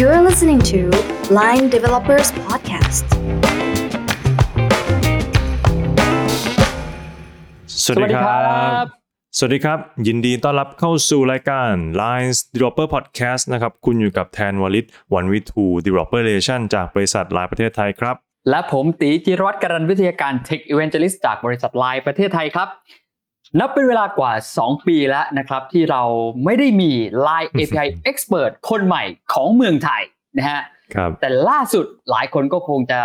You're listening to Line Developers Podcast. สวัสดีครับ สวัสดีครับ ยินดีต้อนรับเข้าสู่รายการ Lines Developer Podcast นะครับ คุณอยู่กับแทนวลิตวันวิทู Developer Relation จากบริษัทไลน์ประเทศไทยครับ และผมตีจิรวัตรการันวิทยาการ Tech Evangelist จากบริษัทไลน์ประเทศไทยครับ นับเป็นเวลากว่า 2 ปีแล้วนะครับ ที่เราไม่ได้มี Line API Expert คนใหม่ของเมืองไทยนะฮะครับแต่ล่าสุดหลายคนก็คงจะ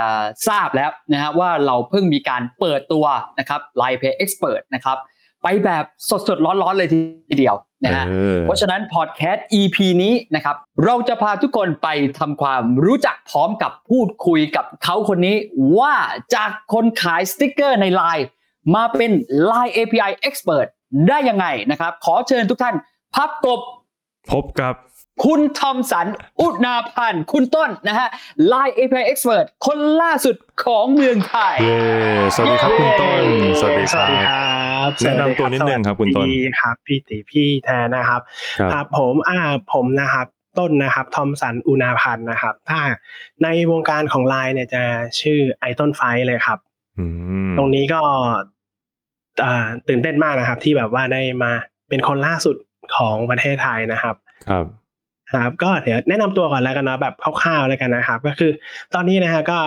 ทราบแล้วนะฮะว่าเราเพิ่งมีการเปิดตัวนะครับ Line API Expert นะครับไปแบบสดๆ ร้อนๆ เลยทีเดียวนะฮะเออเพราะฉะนั้นพอดแคสต์ EP นี้นะครับ เราจะพาทุกคนไปทำความรู้จักพร้อมกับพูดคุยกับเขาคนนี้ ว่าจากคนขายสติกเกอร์ใน Line มาเป็น Line API Expert ได้ยังไงนะครับ ขอเชิญทุกท่านพับกบพบกับ คุณทอมสัน อุนาพันธ์ คุณต้นนะฮะ Line API Expert คนล่าสุดของเมืองไทย เย้สวัสดีครับคุณต้น สวัสดีสควัรัสดีบครับแนะนำตัวนิดนึงครับคุณต้น สวัสดีครับพี่ติพี่แทนนะครับครับครับผมอ่าผมนะครับต้นนะครับทอมสันอุณาพันธ์นะครับ ถ้าในวงการของไลน์เนี่ยจะชื่อไอต้นไฟเลยครับอืม ตรงนี้ก็อ่าตื่นเต้นมากนะครับ ที่แบบว่าได้มาเป็นคนล่าสุดของประเทศไทยนะครับ ครับครับก็เดี๋ยวแนะนำตัวก่อนแล้วกันเนาะแบบคร่าวๆแล้วกันนะครับ ก็คือตอนนี้นะฮะก็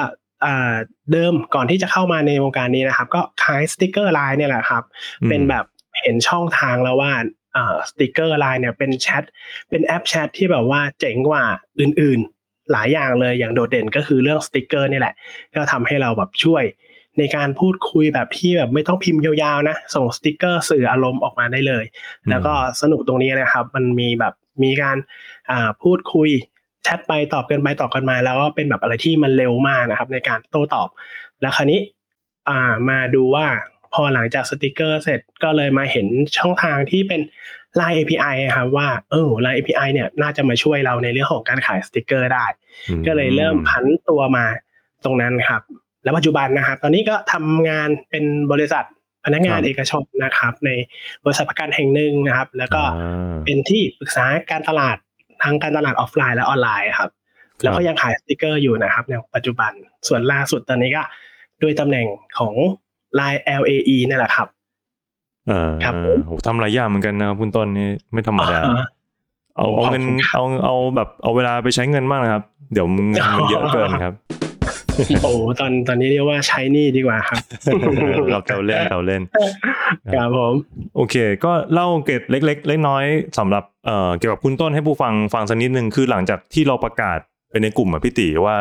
อ่าเดิมก่อนที่จะเข้ามาในวงการนี้นะครับ ก็ขายสติกเกอร์ไลน์เนี่ยแหละครับอืมเป็นแบบเห็นช่องทางแล้วว่าอ่าสติกเกอร์ไลน์เนี่ยเป็นแชทเป็นแอปแชทที่แบบว่าเจ๋งกว่าอื่นๆ หลายอย่างเลยอย่างโดดเด่นก็คือเรื่องสติกเกอร์นี่แหละ ก็ทำให้เราแบบช่วย ในการพูดคุยแบบที่แบบไม่ต้องพิมพ์ยาวๆนะ ส่งสติกเกอร์สื่ออารมณ์ออกมาได้เลย แล้วก็สนุกตรงนี้นะครับ มันมีแบบมีการอ่าพูดคุยแชทไปตอบกันไปตอบกันมา แล้วก็เป็นแบบอะไรที่มันเร็วมากนะครับ ในการโต้ตอบ แล้วคราวนี้อ่ามาดูว่าพอหลังจากสติกเกอร์เสร็จก็เลยมาเห็นช่องทางที่เป็น Line API นะครับว่าเออ Line API เนี่ยน่าจะมาช่วยเราในเรื่องของการขายสติกเกอร์ได้อืมก็เลยเริ่มผันตัวมาตรงนั้นครับ แล้วปัจจุบันนะครับ ตอนนี้ก็ทำงานเป็นบริษัทพนักงานครับเอกชนนะครับ ในบริษัทประกันแห่งหนึ่งนะครับ แล้วก็อ่าเป็นที่ปรึกษาการตลาดทั้งการตลาดออฟไลน์และออนไลน์ครับ แล้วก็ยังขายสติกเกอร์อยู่นะครับในปัจจุบันส่วนล่าสุดตอนนี้ก็ด้วยตำแหน่งของ Line LAE นี่แหละครับเออครับผมโหทำหลายอย่างเหมือนกันนะครับคุณต้นนี่ไม่ธรรมดาอ่าเอาเอาเงินขอบคุณครับเอาเอาแบบเอาเวลาไปใช้เงินบ้างนะครับ เดี๋ยวมึงมันเยอะเกินครับ โอ้ตอนตอนนี้เรียกว่าใช้หนี่ดีกว่าครับเราเตาเล่นเตาเล่นครับผมโอเค ก็เล่าเกร็ดเล็กๆเล็กน้อยๆสำหรับเอ่อเกี่ยวกับคุณต้นให้ผู้ฟังฟังสักนิดนึงคือหลังจากที่เราประกาศไปในกลุ่มอะพี่ติว่า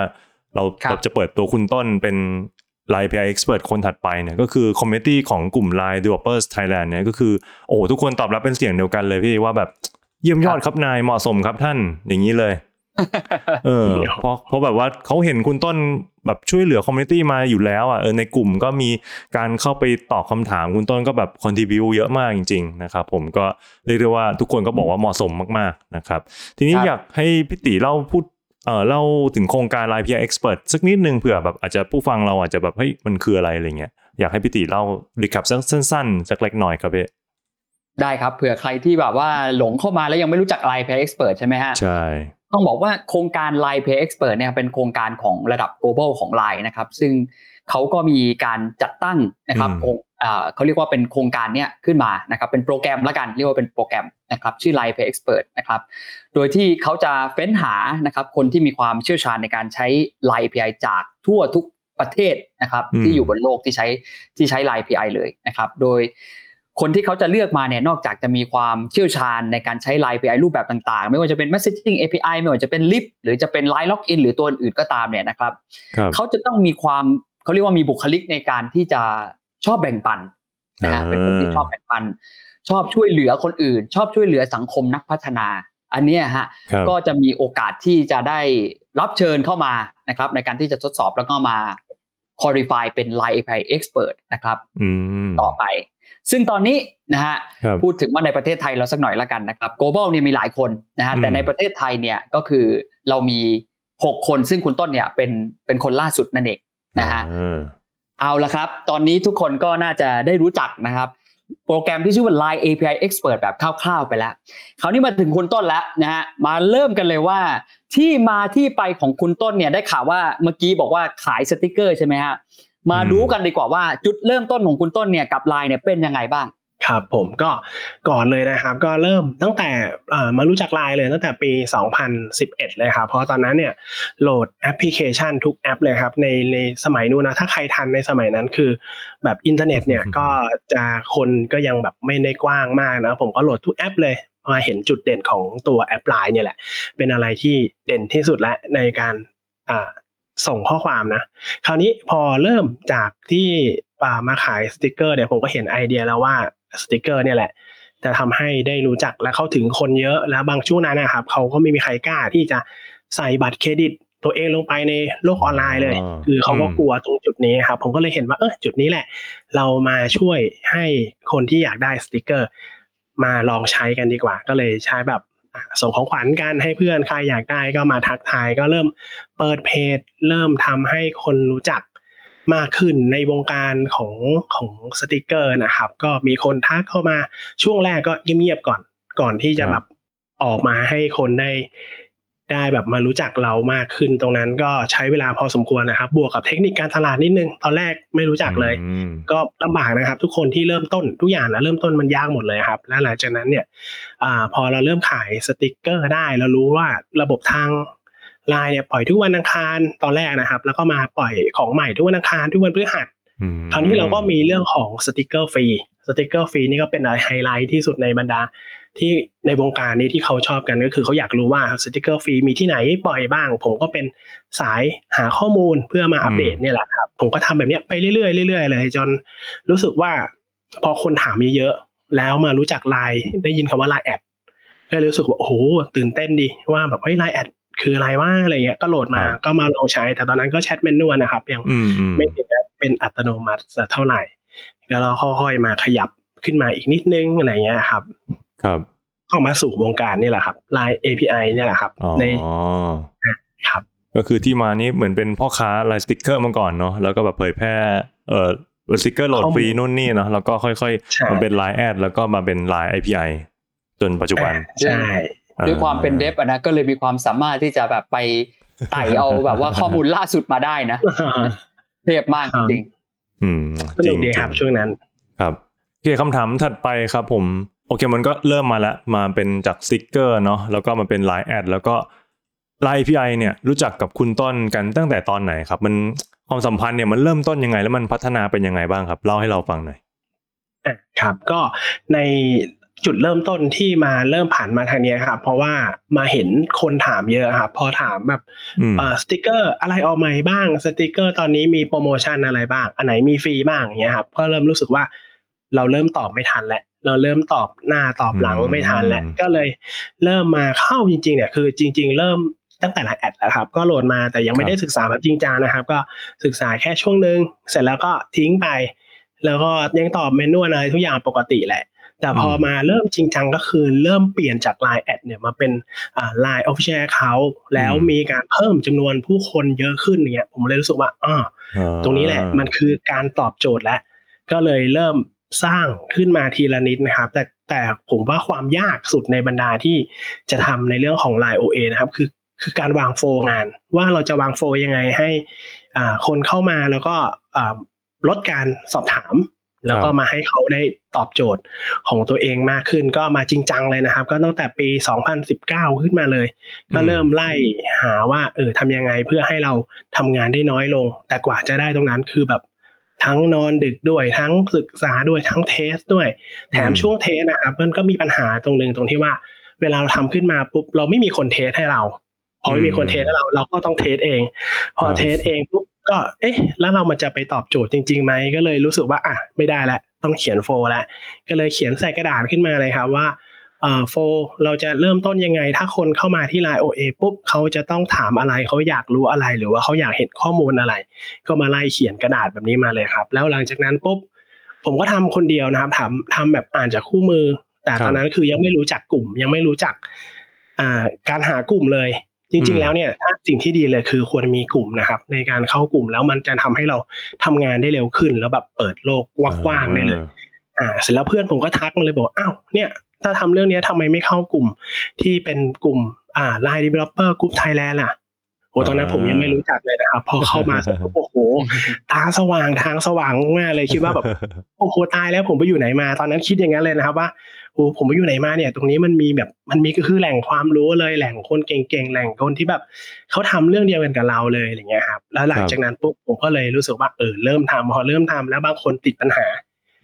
เราครับเราจะเปิดตัวคุณต้นเป็น Line API Expert คนถัดไปเนี่ยก็คือ committee ของกลุ่ม Line Developers Thailand เนี่ยก็คือโอ้โหทุกคนตอบรับเป็นเสียงเดียวกันเลยพี่ว่าแบบเยี่ยมยอดครับนายเหมาะสมครับท่านอย่างนี้เลย เออเพราะเพราะแบบว่าเขาเห็นคุณต้นแบบช่วยเหลือ community มาอยู่แล้วอะเออในกลุ่มก็มีการเข้าไปตอบคำถามคุณต้นก็แบบ contribute เยอะมากจริง ๆ นะครับ ผมก็เรียกได้ว่าทุกคนก็บอกว่าเหมาะสมมากๆนะครับ ทีนี้ครับอยากให้พี่ติเล่าพูดเออเล่าถึงโครงการ Line PR Expert สักนิดนึงเผื่อแบบอาจจะผู้ฟังเราอาจจะแบบเฮ้ยมันคืออะไรอะไรเงี้ยอยากให้พี่ติเล่ารีแคปสั้นๆสักเล็กหน่อยครับพี่ได้ครับเผื่อใครที่แบบว่าหลงเข้ามาแล้วยังไม่รู้จัก Line Pay Expert ใช่ไหมฮะใช่ ต้องบอกว่าโครงการ Line Pay Expert เนี่ยเป็นโครงการของระดับ global ของ Line นะครับ ซึ่งเขาก็มีการจัดตั้งนะครับอืมโครงอ่าเขาเรียกว่าเป็นโครงการเนี้ยขึ้นมานะครับเป็นโปรแกรมละกันเรียกว่าเป็นโปรแกรมนะครับชื่อ Line Pay Expert นะครับโดยที่เขาจะเฟ้นหานะครับคนที่มีความเชี่ยวชาญในการใช้ Line API จากทั่วทุกประเทศนะครับอืมที่อยู่บนโลกที่ใช้ที่ใช้ Line API เลยนะครับ โดย คนที่เขาจะเลือกมาเนี่ยนอกจากจะมีความเชี่ยวชาญในการใช้ Line API รูปแบบต่างๆ ไม่ว่าจะเป็น Messaging API ไม่ว่าจะเป็น Lip หรือจะเป็น Line Login หรือตัวอื่นๆก็ตามเนี่ยนะครับครับเขาจะต้องมีความเขาเรียกว่ามีบุคลิกในการที่จะชอบแบ่งปันนะฮะอ่าเป็นคนที่ชอบแบ่งปัน ชอบช่วยเหลือคนอื่น ชอบช่วยเหลือสังคมนักพัฒนา อันเนี้ยฮะครับก็จะมีโอกาสที่จะได้รับเชิญเข้ามานะครับ ในการที่จะทดสอบแล้วก็มา qualify เป็น Line API Expert นะครับอืมต่อไป ซึ่งตอนนี้นะฮะครับพูดถึงว่าในประเทศไทยเราสักหน่อยละกันนะครับ global เนี่ยมีหลายคนนะฮะอืมแต่ในประเทศไทยเนี่ยก็คือเรามี 6 คนซึ่งคุณต้นเนี่ยเป็นเป็นคนล่าสุดนั่นเองนะฮะอ่าเอาละครับ ตอนนี้ทุกคนก็น่าจะได้รู้จักนะครับ โปรแกรมที่ชื่อว่า Line API Expert แบบคร่าวๆไปแล้วคราวนี้มาถึงคุณต้นแล้วนะฮะมาเริ่มกันเลยว่า ที่มาที่ไปของคุณต้นเนี่ยได้ข่าวว่าเมื่อกี้บอกว่าขายสติกเกอร์ใช่ไหมฮะ มาดูกันดีกว่าว่าจุดเริ่มต้นของคุณต้นเนี่ยกับ Line เนี่ยเป็นยังไงบ้างครับผมก็ก่อนเลยนะครับก็เริ่มตั้งแต่เอ่อมารู้จักไลน์เลยตั้งแต่ปี 2011 เลยครับเพราะตอนนั้นเนี่ยโหลดแอปพลิเคชันทุกแอปเลยครับในในสมัยนู้นนะถ้าใครทันในสมัยนั้นคือ แบบอินเทอร์เน็ตเนี่ยก็จะคนก็ยังแบบไม่ได้กว้างมากนะผมก็โหลดทุกแอปเลยมาเห็นจุดเด่นของตัวแอปไลน์เนี่ยแหละเป็นอะไรที่เด่นที่สุดและในการอ่า ส่งข้อความนะ คราวนี้พอเริ่มจากที่อ่ามาขายสติกเกอร์เนี่ยผมก็เห็นไอเดียแล้วว่าสติกเกอร์เนี่ยแหละจะทำให้ได้รู้จักและเข้าถึงคนเยอะ แล้วบางช่วงนั้นนะครับเขาก็ไม่มีใครกล้าที่จะใส่บัตรเครดิต ตัวเองลงไปในโลกออนไลน์เลยอ่าคือเขาก็อืมกลัวตรงจุดนี้ครับ ผมก็เลยเห็นว่าเออจุดนี้แหละ เรามาช่วยให้คนที่อยากได้สติกเกอร์ มาลองใช้กันดีกว่า ก็เลยใช้แบบอะ ส่งของขวัญกันให้เพื่อนใครอยากได้ก็มาทักทายก็เริ่มเปิดเพจ เริ่มทำให้คนรู้จักมากขึ้นในวงการของของสติกเกอร์นะครับ ก็มีคนทักเข้ามาช่วงแรกก็เงียบๆก่อนก่อนที่จะแบบออกมาให้คนได้ ได้แบบมารู้จักเรามากขึ้น ตรงนั้นก็ใช้เวลาพอสมควรนะครับ บวกกับเทคนิคการตลาดนิดนึง ตอนแรกไม่รู้จักเลยอืมก็ลำบากนะครับ ทุกคนที่เริ่มต้นทุกอย่างนะเริ่มต้นมันยากหมดเลยครับ แล้วหลังจากนั้นเนี่ยอ่าพอเราเริ่มขายสติกเกอร์ได้เรารู้ว่าระบบทางไลน์เนี่ยปล่อยทุกวันอังคารตอนแรกนะครับ แล้วก็มาปล่อยของใหม่ทุกวันอังคารทุกวันพฤหัสอืมคราวนี้เราก็มีเรื่องของสติกเกอร์ฟรีสติกเกอร์ฟรีนี่ก็เป็นอะไรไฮไลท์ที่สุดในบรรดา ที่ในวงการนี้ที่เขาชอบกันก็คือเขาอยากรู้ว่าสติกเกอร์ฟรีมีที่ไหนปล่อยบ้าง ผมก็เป็นสายหาข้อมูลเพื่อมาอัปเดตเนี่ยแหละครับ ผมก็ทำแบบเนี้ยไปเรื่อยๆเรื่อยๆเลยจนรู้สึกว่าพอคนถามเยอะๆแล้วมารู้จักไลน์ได้ยินคำว่าไลน์แอดก็เลยรู้สึกว่าโอ้โหตื่นเต้นดีว่าแบบเฮ้ยไลน์แอดคืออะไรว่าอะไรเงี้ยก็โหลดมาก็มาลองใช้ แต่ตอนนั้นก็แชท manual นะครับยังอืมอืมไม่เป็นแบบเป็นอัตโนมัติสักเท่าไหร่แล้วเราค่อยๆมาขยับขึ้นมาอีกนิดนึงอะไรเงี้ยครับ ครับเข้ามาสู่วงการนี่แหละครับ Line API เนี่ยแหละครับอ๋อในครับก็คือที่มานี้เหมือนเป็นพ่อค้าไลน์สติกเกอร์มาก่อนเนาะแล้วก็แบบเผยแพร่เอ่อสติกเกอร์โหลดฟรีนู่นนี่เนาะแล้วก็ค่อยใช่ๆมาเป็นไลน์แอดแล้วก็มาเป็นไลน์ API จนปัจจุบันใช่ด้วยความเป็น dev อะนะก็เลยมีความสามารถที่จะแบบไปไต่เอาแบบว่าข้อมูลล่าสุดมาได้นะเทพมากจริงอืมสนุกดีครับจงๆช่วงนั้นครับโอเคคำถามถัดไปครับผม โอเคมันก็เริ่มมาแล้วมาเป็นจากสติกเกอร์เนาะแล้วก็มาเป็นไลน์แอดแล้วก็ไลน์ API เนี่ยรู้จักกับคุณต้นกันตั้งแต่ตอนไหนครับ มันความสัมพันธ์เนี่ยมันเริ่มต้นยังไง แล้วมันพัฒนาเป็นยังไงบ้างครับเล่าให้เราฟังหน่อยอะครับก็ในจุดเริ่มต้นที่มาเริ่มผ่านมาทางเนี้ยครับเพราะว่ามาเห็นคนถามเยอะครับพอถามแบบอืมเอ่อสติกเกอร์อะไรออกใหม่บ้างสติกเกอร์ตอนนี้มีโปรโมชั่นอะไรบ้าง อันไหนมีฟรีบ้างอย่างเงี้ยครับก็เริ่มรู้สึกว่าเราเริ่มตอบไม่ทันแล้ว เราเริ่มตอบหน้าตอบหลังไม่ทันแล้วก็เลยเริ่มมาเข้าจริง ๆเนี่ยคือจริง ๆ เริ่มตั้งแต่ละแอดแล้วครับ ก็โหลดมาแต่ยังไม่ได้ศึกษาแบบจริงจังนะครับ ก็ศึกษาแค่ช่วงหนึ่งเสร็จแล้วก็ทิ้งไป แล้วก็ยังตอบเมนูอะไรทุกอย่างปกติแหละ แต่พอมาเริ่มจริงจังก็คือเริ่มเปลี่ยนจาก Line แอดเนี่ยมาเป็นอ่า Line Official Account แล้วมีการเพิ่มจำนวนผู้คนเยอะขึ้นเนี่ยผมเลยรู้สึกว่าอ่าอ่าตรงนี้แหละมันคือการตอบโจทย์แล้วก็เลยเริ่ม สร้างขึ้นมาทีละนิดนะครับ แต่แต่ผมว่าความยากสุดในบรรดาที่จะทำในเรื่องของ Line OA นะครับ คือคือการวางโฟล์งาน ว่าเราจะวางโฟล์ยังไงให้อ่าคนเข้ามาแล้วก็อ่าลดการสอบถาม แล้วก็มาให้เขาได้ตอบโจทย์ของตัวเองมากขึ้น ก็มาจริงจังเลยนะครับ ก็ตั้งแต่ปี 2019 ขึ้นมาเลย ก็เริ่มไล่หาว่าเออทำยังไงเพื่อให้เราทำงานได้น้อยลง แต่กว่าจะได้ตรงนั้นคือแบบ ทั้งนอนดึกด้วยทั้งศึกษาด้วยทั้ง test ด้วย แถมช่วง test นะครับมันก็มีปัญหาตรงหนึ่งตรงที่ว่า เวลาเราทำขึ้นมาปุ๊บเราไม่มีคน test ให้เราพอไม่มีคน test ให้เราเราก็ต้อง test เอง พอ test เองปุ๊บก็เอ๊ะ แล้วเรามันจะไปตอบโจทย์จริงๆไหมก็เลยรู้สึกว่าอะไม่ได้แล้วต้องเขียน flow แล้วก็เลยเขียนใส่กระดาษขึ้นมาเลยครับว่าเอ่อ flow เราจะเริ่มต้นยังไง ถ้าคนเข้ามาที่ Line OA ปุ๊บเขาจะต้องถามอะไรเขาอยากรู้อะไร หรือว่าเขาอยากเห็นข้อมูลอะไร ก็มาไล่เขียนกระดาษแบบนี้มาเลยครับ แล้วหลังจากนั้นปุ๊บผมก็ทำคนเดียวนะครับทำทำแบบอ่านจากคู่มือ แต่ตอนนั้นคือยังไม่รู้จักกลุ่ม ยังไม่รู้จักอ่าการหากลุ่มเลย จริง ๆ แล้วเนี่ยถ้าสิ่งที่ดีเลยคือควรมีกลุ่มนะครับ ในการเข้ากลุ่มแล้วมันจะทำให้เราทำงานได้เร็วขึ้น แล้วแบบเปิดโลกกว้างๆได้เลย อ่า เสร็จแล้วเพื่อนผมก็ทักมาเลยบอกว่าอ้าวเนี่ย ถ้าทำเรื่องเนี้ยทำไมไม่เข้ากลุ่มที่เป็นกลุ่มอ่า Line Developer Group Thailand ล่ะโอ้ตอนนั้นผมยังไม่รู้จักเลยนะครับพอเข้ามาเสร็จปุ๊บโอ้โหตาสว่างทางสว่างมากเลยคิดว่าแบบโอ้โหตายแล้วผมไปอยู่ไหนมา ตอนนั้นคิดอย่างนั้นเลยนะครับว่าโอ้ผมไปอยู่ไหนมาเนี่ย ตรงนี้มันมีแบบมันมีก็คือแหล่งความรู้เลยแหล่งคนเก่งๆแหล่งคนที่แบบเขาทำเรื่องเดียวกันกับเราเลยอะไรเงี้ยครับแล้วหลังจากนั้นปุ๊บผมก็เลยรู้สึกว่าเออเริ่มทำพอเริ่มทำแล้วบางคนติดปัญหา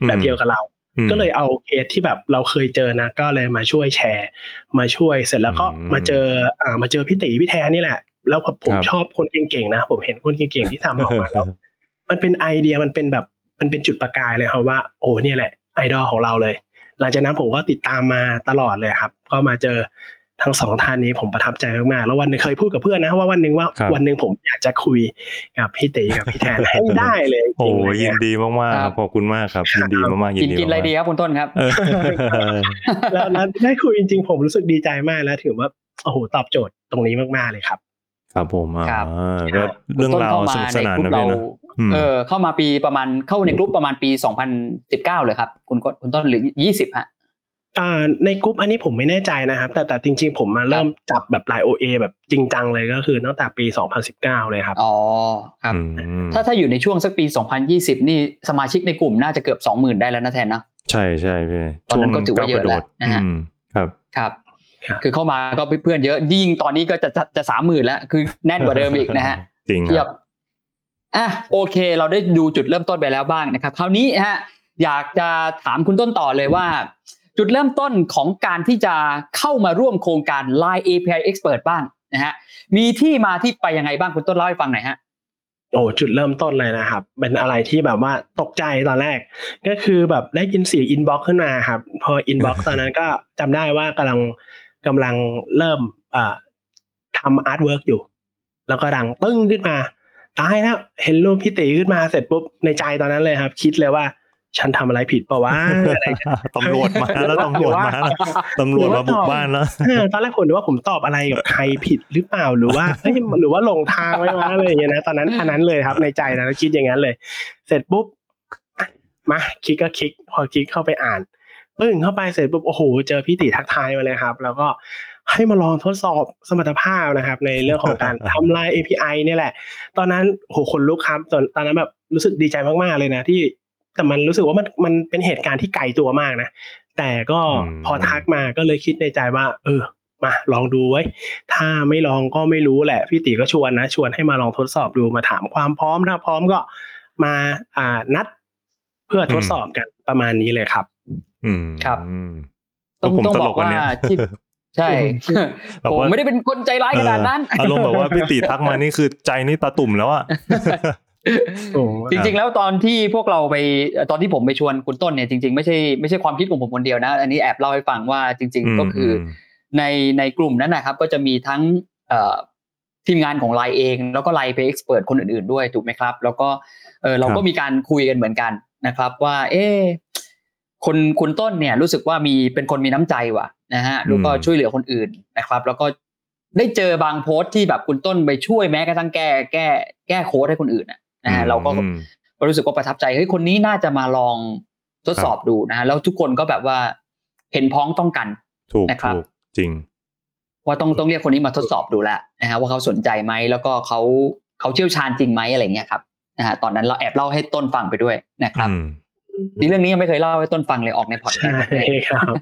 แบบเดียวกับเราอืม ก็เลยเอาเคสที่แบบเราเคยเจอนะ ก็เลยมาช่วยแชร์ มาช่วยเสร็จแล้วก็อืมมาเจออ่ามาเจอพี่ตีพี่แทนนี่แหละ แล้วผมครับชอบคนเก่งๆนะ ผมเห็นคนเก่งๆที่ทำออกมาแล้วมันเป็นไอเดียมันเป็นแบบมันเป็นจุดประกายเลยครับว่าโอ้เนี่ยแหละไอดอลของเราเลย หลังจากนั้นผมก็ติดตามมาตลอดเลยครับ ก็มาเจอ ทั้งสองท่านนี้ผมประทับใจมากๆแล้ววันหนึงเคยพูดกับเพื่อนนะว่าวันหนึ่งว่าครับวันหนึ่งผมอยากจะคุยกับพี่ตีกับพี่แทนให้ได้เลยจโอ้ริงๆเลยยินอะดีมากๆคครัรับบขอบคุณมากครับยินดีมากๆยิกินนดีกินอะไรมากๆดีครับคุณต้นครับเออแล้วแล้วได้คุยจริง ๆ ผมรู้สึกดีใจมากแล้วถือว่าโอ้โหตอบโจทย์ตรงนี้มากๆเลยครับ ครับผมอ่าครับก็เรื่องราวคุณสต้นุกเข้สนานใกนะลุ่มพี่เรานะอืมเออเข้ามาปีประมาณเข้าในกลุ่มประมาณปี 2019 เลยครับ คุณก็คุณต้นหรือ 20ฮะ อ่าในกลุ่มอันนี้ผมไม่แน่ใจนะครับ แต่แต่จริง ๆ ผมมาเริ่มจับแบบไลน์โอเอแบบจริงจังเลยก็คือตั้งแต่ปี 2019 เลยครับ อ๋อครับอืมถ้าถ้าอยู่ในช่วงสักปี 2020 นี่สมาชิกในกลุ่มน่าจะเกือบ 20,000 ได้แล้วนะแทนนะ ใช่ใช่พี่ตอนนั้นก็ถือว่าเยอะแล้วนะฮะอืมครับครับครับ คือเข้ามาก็เพื่อนๆเยอะยิ่งตอนนี้ก็จะจะจะสามหมื่นแล้ว คือแน่นกว่าเดิมอีกนะฮะจริงคเทียรับบอะโอเค เราได้ดูจุดเริ่มต้นไปแล้วบ้างนะครับ คราวนี้ฮะอยากจะถามคุณต้นต่อเลยว่า จุดเริ่มต้นของการที่จะเข้ามาร่วมโครงการ Line API Expert บ้างนะฮะมีที่มาที่ไปยังไงบ้างคุณต้นเล่าให้ฟังหน่อยฮะโอ้จุดเริ่มต้นเลยนะครับ เป็นอะไรที่แบบว่าตกใจตอนแรก ก็คือแบบได้ยินเสียง inbox ขึ้นมาครับ พอ inbox ตอนนั้นก็จำได้ว่ากำลังกำลังเริ่มอ่าทำ artwork อยู่ แล้วก็ดังปึ้งขึ้นมาตายแล้วเห็นรูปพี่ติขึ้นมาเสร็จปุ๊บในใจตอนนั้นเลยครับ คิดเลยว่า ฉันทำอะไรผิดเปล่าวะอะไรอย่างเงี้ยตำรวจมาแล้วตำรวจมาแล้วตำรวจมาบุกบ้านแล้วเออตอนแรกผมนึกว่าผมตอบอะไรกับใครผิดหรือเปล่าหรือว่าเอ้ยหรือว่าหลงทางไว้วะอะไรอย่างเงี้ยนะตอนนั้นอันนั้นเลยครับ ในใจนะแล้วคิดอย่างนั้นเลย เสร็จปุ๊บอะมาคลิกก็คลิก พอคลิกเข้าไปอ่านปึ้งเข้าไปเสร็จปุ๊บโอ้โหเจอพี่ติทักทายมาเลยครับ แล้วก็ให้มาลองทดสอบสมรรถภาพนะครับ ในเรื่องของการทำลาย API เนี่ยแหละ ตอนนั้นโอ้โหคนลุกครับตอนตอนนั้นแบบรู้สึกดีใจมากๆเลยนะที่ แต่มันรู้สึกว่ามันมันเป็นเหตุการณ์ที่ไกลตัวมากนะ แต่ก็อืมพอทักมาก็เลยคิดในใจว่า เออ มาลองดูไว้ยถ้าไม่ลองก็ไม่รู้แหละ พี่ติก็ชวนนะ ชวนให้มาลองทดสอบดูมาถามความพร้อมถ้าพร้อมก็มาอ่านัด เพื่อทดสอบกันประมาณนี้เลยครับ อืมครับอืมต้องผมต้องตบลอกกวันว่าเนี้ยที่ใช่แบบผมว่าไม่ได้เป็นคนใจร้ายขนาดนั้นเอออารมณ์แบบว่าพี่ติทักมานี่คือใจนี่ตาตุ่มแล้วอะโอ้ จริงๆ แล้วตอนที่พวกเราไปตอนที่ผมไปชวนคุณต้นเนี่ยจริงๆไม่ใช่ไม่ใช่ความคิดของผมคนเดียวนะ อันนี้แอบเล่าให้ฟังว่าจริง ๆ ก็คืออในในกลุ่มนั้นนะครับ ก็จะมีทั้งเอ่อทีมงานของไลน์เอง แล้วก็ไลน์เพย์เอ็กซ์เพรสคนอื่นๆด้วยถูกไหมครับ แล้วก็เออเราก็มีการคุยกันเหมือนกันนะครับ ว่า เอ๊ะคนคุณต้นเนี่ยรู้สึกว่ามีเป็นคนมีน้ำใจว่ะนะฮะแล้วก็ช่วยเหลือคนอื่นนะครับ แล้วก็ได้เจอบางโพสต์ที่แบบคุณต้นไปช่วยแม้กระทั่งแก้แก้แก้โค้ดให้คนอื่นนะ นะฮะเราก็อืมก็รู้สึกว่าประทับใจเฮ้ยคนนี้น่าจะมาลองทดสอบดูนะฮะแล้วทุกคนก็แบบว่าเห็นพ้องต้องกันถูกนะครับถูกจริง ว่าต้องต้องเรียกคนนี้มาทดสอบดูแลวนะฮะว่าเขาสนใจไหมแล้วก็เขาเขาเชี่ยวชาญจริงไหมอะไรเงี้ยครับนะฮะตอนนั้นเราแอบเล่าให้ต้นฟังไปด้วยนะครับอืมนี่เรื่องนี้ยังไม่เคยเล่าให้ต้นฟังเลยออกในพอดแคใช่สต์เลยครับ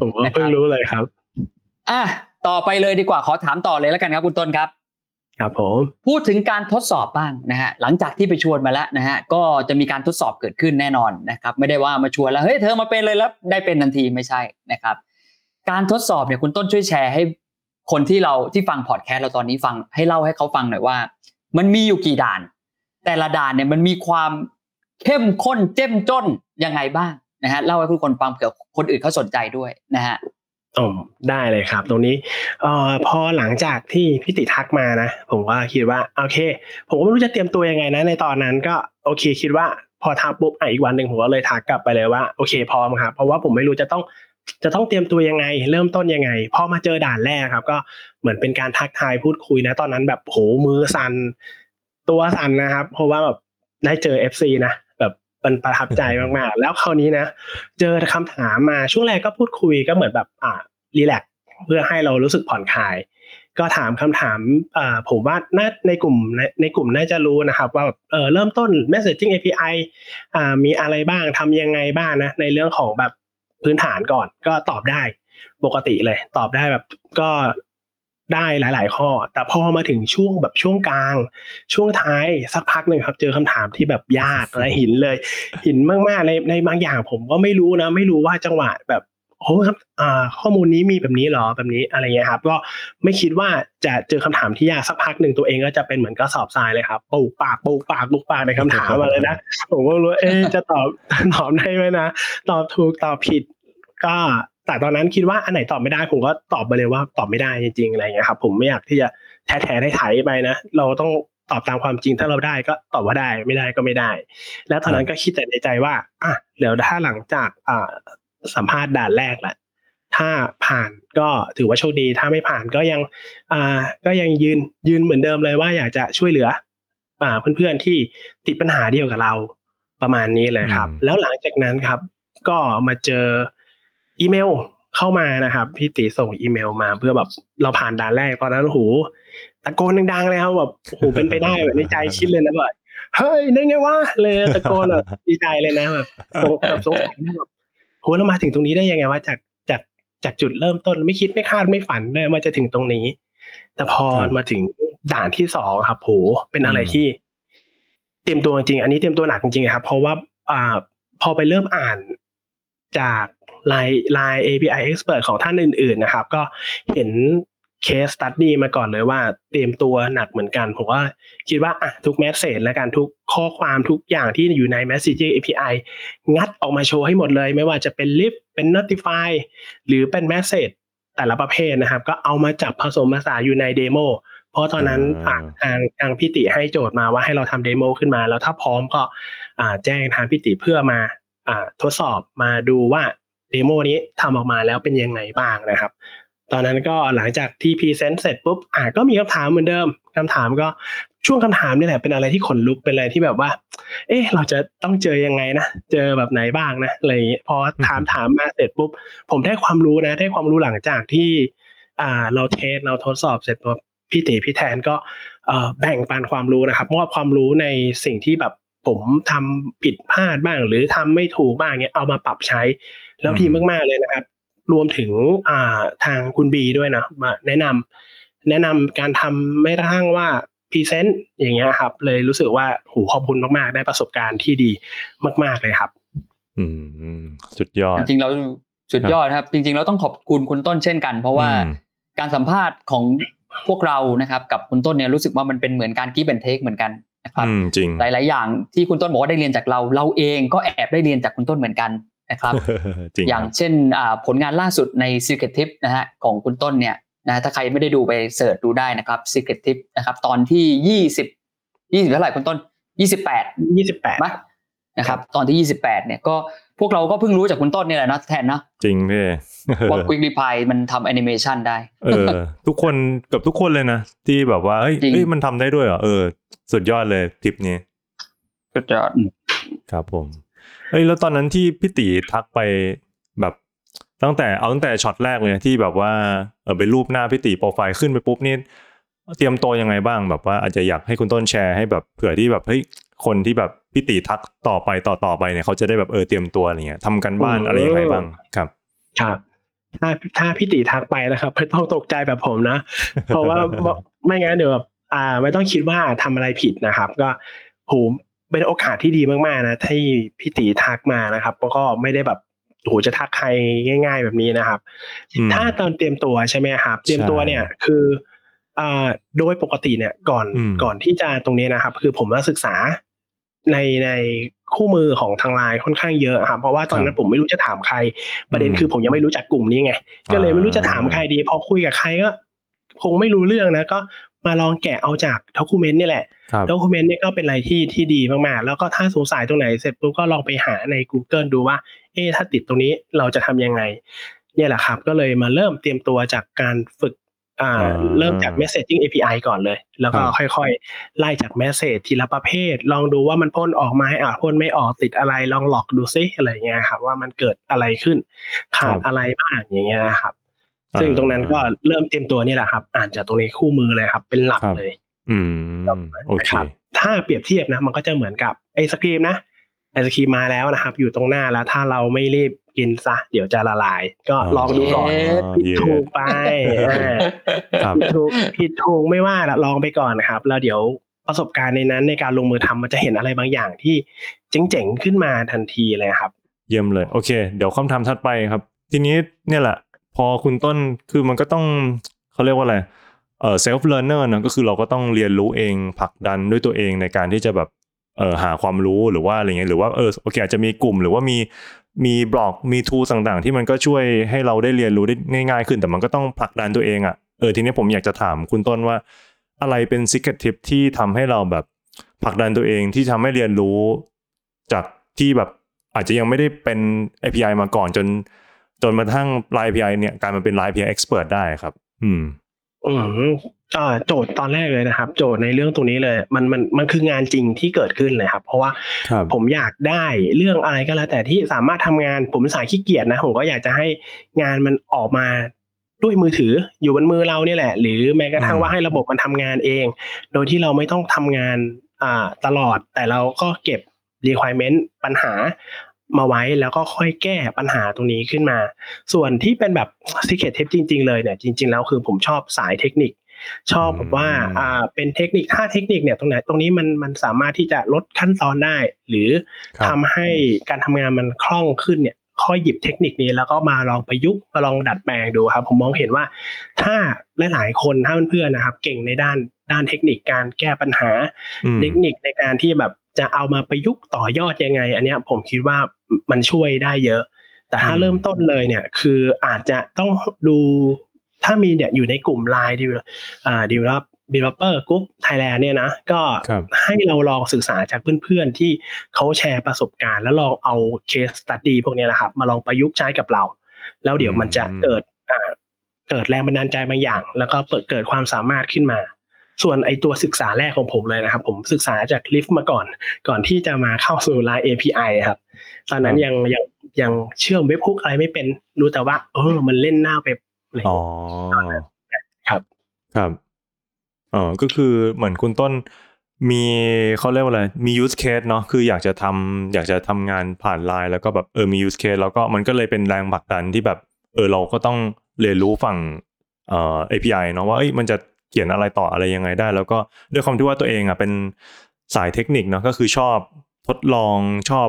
ผมก็เพิ่งรู้เลยครับ อะต่อไปเลยดีกว่าขอถามต่อเลยแล้วกันครับคุณต้นครับ ครับผมพูดถึงการทดสอบบ้างนะฮะหลังจากที่ไปชวนมาแล้วนะฮะก็จะมีการทดสอบเกิดขึ้นแน่นอนนะครับไม่ได้ว่ามาชวนแล้วเฮ้ยเธอมาเป็นเลยแล้วได้เป็นทันทีไม่ใช่นะครับ การทดสอบเนี่ยคุณต้นช่วยแชร์ให้คนที่เราที่ฟังพอดแคสต์เราตอนนี้ฟังให้เล่าให้เขาฟังหน่อยว่า มันมีอยู่กี่ด่าน แต่ละด่านเนี่ยมันมีความเข้มข้นเจ้มจนยังไงบ้างนะฮะเล่าให้ทุกคนฟังเผื่อคนอื่นเขาสนใจด้วยนะฮะ อ๋อได้เลยครับ ตรงนี้เอ่อพอหลังจากที่พี่ติทักมานะ ผมก็คิดว่าโอเค ผมก็ไม่รู้จะเตรียมตัวยังไงนะ ในตอนนั้นก็โอเคคิดว่าพอทักปุ๊บอะอีกวันหนึ่งผมก็เลยทักกลับไปเลยว่าโอเคพร้อมครับเพราะว่าผมไม่รู้จะต้องจะต้องเตรียมตัวยังไง เริ่มต้นยังไงพอมาเจอด่านแรกครับ ก็เหมือนเป็นการทักทายพูดคุยนะ ตอนนั้นแบบโหมือสั่นตัวสั่นนะครับ เพราะว่าแบบได้เจอ FC นะแบบ มันประทับใจมากๆ แล้วคราวนี้นะ เจอคำถามมาช่วงแรกก็พูดคุยก็เหมือนแบบอ่ารีแลกเพื่อให้เรารู้สึกผ่อนคลาย ก็ถามคำถามอ่าผมว่าน่าในกลุ่มในในกลุ่มน่าจะรู้นะครับ ว่าแบบเออเริ่มต้น messaging API อ่ามีอะไรบ้างทำยังไงบ้างนะ ในเรื่องของแบบพื้นฐานก่อนก็ตอบได้ปกติเลย ตอบได้แบบก็ ได้หลาย ๆ ข้อ แต่พอมาถึงช่วงแบบช่วงกลาง ช่วงท้ายสักพักหนึ่งครับ เจอคำถามที่แบบยากและหินเลย หินมากๆในในบางอย่างผมก็ไม่รู้นะ ไม่รู้ว่าจังหวะแบบโอ้ครับอ่าข้อมูลนี้มีแบบนี้เหรอแบบนี้อะไรเงี้ยครับ ก็ไม่คิดว่าจะเจอคำถามที่ยากสักพักหนึ่งตัวเองก็จะเป็นเหมือนกระสอบทรายเลยครับปูปากปูปากปูปากในคำถามมาเลยนะผมก็รู้ว่าเอ๊ะจะตอบตอบได้ไหมนะ ตอบถูกตอบผิดก็ แต่ตอนนั้นคิดว่าอันไหนตอบไม่ได้ผมก็ตอบไปเลยว่าตอบไม่ได้จริงๆอะไรเงี้ยครับผมไม่อยากที่จะแท้แท้ไถ่ๆไปนะเราต้องตอบตามความจริงถ้าเราได้ก็ตอบว่าได้ไม่ได้ก็ไม่ได้ แล้วตอนนั้นก็คิดแต่ในใจว่าอะเดี๋ยวถ้าหลังจากอ่าสัมภาษณ์ด่านแรกแหละถ้าผ่านก็ถือว่าโชคดี ถ้าไม่ผ่านก็ยังอ่าก็ยังยืนยืนเหมือนเดิมเลยว่าอยากจะช่วยเหลือ อ่าเพื่อนๆที่ติดปัญหาเดียวกับเราประมาณนี้เลยครับอืมแล้วหลังจากนั้นครับ ก็มาเจอ อีเมลเข้ามานะครับพี่ติส่งอีเมลมาเพื่อแบบเราผ่านด่านแรกตอนนั้นโอ้โหตะโกนดังๆเลยครับแบบโอ้โหเป็นไปได้แบบในใจคิดเลยนะแบบเฮ้ยได้ไงวะเลยตะโกนแบบดีใจเลยนะแบบสงแบบสงสัยนะแบบโหเรามาถึงตรงนี้ได้ยังไงวะจากจากจากจุดเริ่มต้นไม่คิดไม่คาดไม่ฝันเลยว่าจะถึงตรงนี้ แต่พอครับมาถึงด่านที่สองครับโหเป็นอะไรอืมที่ เตรียมตัวจริงๆอันนี้เตรียมตัวหนักจริงๆครับ เพราะว่าอ่าพอไปเริ่มอ่านจาก ลายลาย API expert ของท่านอื่น ๆ นะครับ ก็เห็นเคสตัดดี้มาก่อนเลยว่าเตรียมตัวหนักเหมือนกัน ผมว่าคิดว่าอะทุกแมสเซจและการทุกข้อความทุกอย่างที่อยู่ใน Messaging API งัดออกมาโชว์ให้หมดเลย ไม่ว่าจะเป็น list เป็น notify หรือเป็น message แต่ละประเภทนะครับ ก็เอามาจับผสมผสานอยู่ใน demo เพราะตอนนั้นอ่าทางทางพี่ติให้โจทย์มาว่าให้เราทำ demo ขึ้นมา แล้วถ้าพร้อมก็อ่าแจ้งทางพี่ติเพื่อมาอ่าทดสอบมาดูว่า demo นี้ทำออกมาแล้วเป็นยังไงบ้างนะครับ ตอนนั้นก็หลังจากที่ present เสร็จปุ๊บอ่าก็มีคำถามเหมือนเดิมคำถามก็ช่วงคำถามนี่แหละเป็นอะไรที่ขนลุกเป็นอะไรที่แบบว่า เอ๊ะเราจะต้องเจอยังไงนะ เจอแบบไหนบ้างนะอะไรอย่างเงี้ยพอถามถามมาเสร็จปุ๊บ ผมได้ความรู้นะ ได้ความรู้หลังจากที่ อ่าเรา test เราทดสอบเสร็จปุ๊บพี่ติพี่แทนก็เอ่อแบ่งปันความรู้นะครับมอบความรู้ในสิ่งที่แบบผมทำผิดพลาดบ้าง หรือทำไม่ถูกบ้างเงี้ยเอามาปรับใช้ แล้วดีมากๆเลยนะครับ รวมถึงอ่าทางคุณบีด้วยนะมาแนะนำแนะนำการทำแม้กระทั่งว่า present อย่างเงี้ยครับ เลยรู้สึกว่าโหขอบคุณมากๆ ได้ประสบการณ์ที่ดีมาก ๆเลยครับ อืมสุดยอด จริงๆเราสุดยอดครับ จริงๆเราต้องขอบคุณคุณต้นเช่นกัน เพราะว่าอืมการสัมภาษณ์ของพวกเรานะครับกับคุณต้นเนี่ยรู้สึกว่ามันเป็นเหมือนการกีบเป็นเทคเหมือนกันนะครับอืมจริงหลายๆอย่างที่คุณต้นบอกว่าได้เรียนจากเรา เราเองก็แอบได้เรียนจากคุณต้นเหมือนกัน นะครับจริงอย่างครับเช่นอ่าผลงานล่าสุดใน Secret Tip นะฮะของคุณต้นเนี่ยนะถ้าใครไม่ได้ดูไปเสิร์ชดูได้นะครับ Secret Tip นะครับตอนที่ยี่สิบยี่สิบเท่าไหร่คุณต้นยี่สิบแปด28ไหมนะครับตอนที่ยี่สิบแปดเนี่ยก็พวกเราก็เพิ่งรู้จากคุณต้นเนี่ยแหละนะแทนนะจริงพี่ว่า Quick Reply มันทำแอนิเมชันได้เออทุกคนเกับทุกคนเลยนะ ที่แบบว่าเอ้ยจริงเอ้ยมันทำได้ด้วยเหรอเออ สุดยอดเลยทริปนี้สุดยอดครับผม เอ้ยแล้วตอนนั้นที่พี่ตีทักไปแบบตั้งแต่เอาตั้งแต่ช็อตแรกเลยที่แบบว่าเออเป็นรูปหน้าพี่ตีโปรไฟล์ขึ้นไปปุ๊บนี่เตรียมตัวยังไงบ้างแบบว่าอาจจะอยากให้คุณต้นแชร์ให้แบบเผื่อที่แบบเฮ้ยคนที่แบบพี่ตีทักต่อไปต่อต่อไปเนี่ยเขาจะได้แบบเออเตรียมตัวอะไรเงี้ยทำกันบ้านอืมอะไรยังไงบ้างครับ ครับถ้าถ้าพี่ติทักไปนะครับไม่ต้องตกใจแบบผมนะ เพราะว่าไม่งั้นเดี๋ยวแบบอ่า ไม่ต้องคิดว่าทำอะไรผิดนะครับ ก็โห เป็นโอกาสที่ดีมากๆนะที่พี่ติทักมานะครับแล้วก็ไม่ได้แบบโหจะทักใครง่าย ๆ แบบนี้นะครับอืมถ้าตอนเตรียมตัวใช่ไหมครับ เตรียมตัวเนี่ยคืออ่าโดยปกติเนี่ยก่อนอืมก่อนที่จะตรงนี้นะครับ คือผมว่าศึกษาในในคู่มือของทางไลน์ค่อนข้างเยอะครับเพราะว่าตอนนั้นผมไม่รู้จะถามใคร ประเด็นคือผมยังไม่รู้จักกลุ่มนี้ไง ก็เลยไม่รู้จะถามใครดีพอคุยกับใครก็คงไม่รู้เรื่องนะก็ มาลองแกะเอาจากด็อกิเมนต์นี่แหละครับด็อกิเมนต์นี่ก็เป็นอะไรที่ที่ดีมากๆ แล้วก็ถ้าสงสัยตรงไหนเสร็จปุ๊บก็ลองไปหาใน Google ดูว่า เอ๊ะถ้าติดตรงนี้เราจะทำยังไง เนี่ยแหละครับ ก็เลยมาเริ่มเตรียมตัวจากการฝึกอ่าอ่าเริ่มจาก messaging API ก่อนเลย แล้วก็ครับค่อยๆ ไล่จาก message ทีละประเภท ลองดูว่ามันพ่นออกมาให้อะพ่นไม่ออกติดอะไรลองหลอกดูซิอะไรเงี้ยครับว่ามันเกิดอะไรขึ้น ขาดอะไรบ้างอย่างเงี้ยครับ ซึ่งตรงนั้นก็เริ่มเตรียมตัวนี่แหละครับ อ่านจากตรงนี้คู่มือเลยครับ เป็นหลักครับเลย อืมโอเคนะครับถ้าเปรียบเทียบนะ มันก็จะเหมือนกับไอศครีมนะไอศครีมมาแล้วนะครับ อยู่ตรงหน้าแล้ว ถ้าเราไม่รีบกินซะเดี๋ยวจะละลาย ก็ลองดูก่อนเอ๊ะผิดถูกไปอ่าครับผิดถูกผิดถูกไม่ว่าละลองไปก่อนนะครับ แล้วเดี๋ยวประสบการณ์ในนั้นในการลงมือทำมันจะเห็นอะไรบางอย่างที่เจ๋งๆขึ้นมาทันทีเลยครับ เยี่ยมเลย โอเค เดี๋ยวคำถามถัดไปครับ ทีนี้เนี่ยแหละ พอคุณต้นคือมันก็ต้องเขาเรียกว่าอะไรเออ self learner นะก็คือเราก็ต้องเรียนรู้เองผลักดันด้วยตัวเองในการที่จะแบบเออหาความรู้หรือว่าอะไรเงี้ยหรือว่าเออโอเคอาจจะมีกลุ่มหรือว่ามีมีบล็อกมีทูต่างๆ ที่มันก็ช่วยให้เราได้เรียนรู้ได้ง่ายๆขึ้น แต่มันก็ต้องผลักดันตัวเองอะ่ะเออทีนี้ผมอยากจะถามคุณต้นว่า อะไรเป็น secret tip ที่ทำให้เราแบบผลักดันตัวเองที่ทำให้เรียนรู้จากที่แบบอาจจะยังไม่ได้เป็น API มาก่อนจน จนมาทั้ง Line API เนี่ยกลายมาเป็น Line API Expert ได้ครับ อืมอืมอ่าโจทย์ตอนแรกเลยนะครับ โจทย์ในเรื่องตรงนี้เลยมันมันมันคืองานจริงที่เกิดขึ้นเลยครับ เพราะว่าครับผมอยากได้เรื่องอะไรก็แล้ว แต่ที่สามารถทำงานผมสายขี้เกียจนะผมก็อยากจะให้งานมันออกมาด้วยมือถืออยู่บนมือเราเนี่ยแหละ หรือแม้กระทั่งอืมว่าให้ระบบมันทำงานเอง โดยที่เราไม่ต้องทำงานอ่าตลอดแต่เราก็เก็บ requirement ปัญหา มาไว้แล้วก็ค่อยแก้ปัญหาตรงนี้ขึ้นมา ส่วนที่เป็นแบบ secret tip จริง ๆ เลยเนี่ยจริง ๆ แล้วคือผมชอบสายเทคนิค ชอบแบบว่าอืมอ่าเป็นเทคนิคถ้าเทคนิคเนี่ยตรงไหนตรงนี้มันมันสามารถที่จะลดขั้นตอนได้ หรือครับทำให้การทำงานมันคล่องขึ้นเนี่ยค่อยหยิบเทคนิคนี้แล้วก็มาลองประยุกต์มาลองดัดแปลงดูครับ ผมมองเห็นว่าถ้าหลายๆคนถ้าเพื่อนๆนะครับ เก่งในด้านด้านเทคนิคการแก้ปัญหาอืมเทคนิคในการที่แบบ จะเอามาประยุกต์ต่อยอดยังไง อันเนี้ยผมคิดว่ามันช่วยได้เยอะ แต่ถ้าอืมเริ่มต้นเลยเนี่ย คืออาจจะต้องดูถ้ามีเนี่ยอยู่ในกลุ่มไลน์ดีอ่าดีล developer group Thailand เนี่ยนะก็ครับให้เราลองศึกษาจากเพื่อนๆ ที่เขาแชร์ประสบการณ์ แล้วลองเอา case study พวกเนี้ยนะครับ มาลองประยุกต์ใช้กับเรา แล้วเดี๋ยวมันจะอืมเกิดอ่าเกิดแรงบันดาลใจบางอย่าง แล้วก็เปิดเกิดความสามารถขึ้นมา ส่วนไอตัวศึกษาแรกของผมเลยนะครับ ผมศึกษาจากลิฟต์มาก่อน ก่อนที่จะมาเข้าสู่ Line API ครับ ตอนนั้นยังยังยังเชื่อมเว็บฮุกอะไรไม่เป็นรู้แต่ว่า เออ มันเล่นหน้าเว็บอะไรอย่างอ๋อเงี้ยครับครับอ๋อก็คือเหมือนคุณต้นมีเขาเรียกว่าอะไร มี use case เนาะ คืออยากจะทำอยากจะทำงานผ่านไลน์แล้วก็แบบเออ มี use case แล้วก็มันก็เลยเป็นแรงผลักดันที่แบบ เออเราก็ต้องเรียนรู้ฝั่งเอ่อ API เนาะว่าเอ้ยมันจะ เขียนอะไรต่ออะไรยังไงได้ แล้วก็ด้วยความที่ว่าตัวเองอะเป็นสายเทคนิคเนาะก็คือชอบทดลองชอบ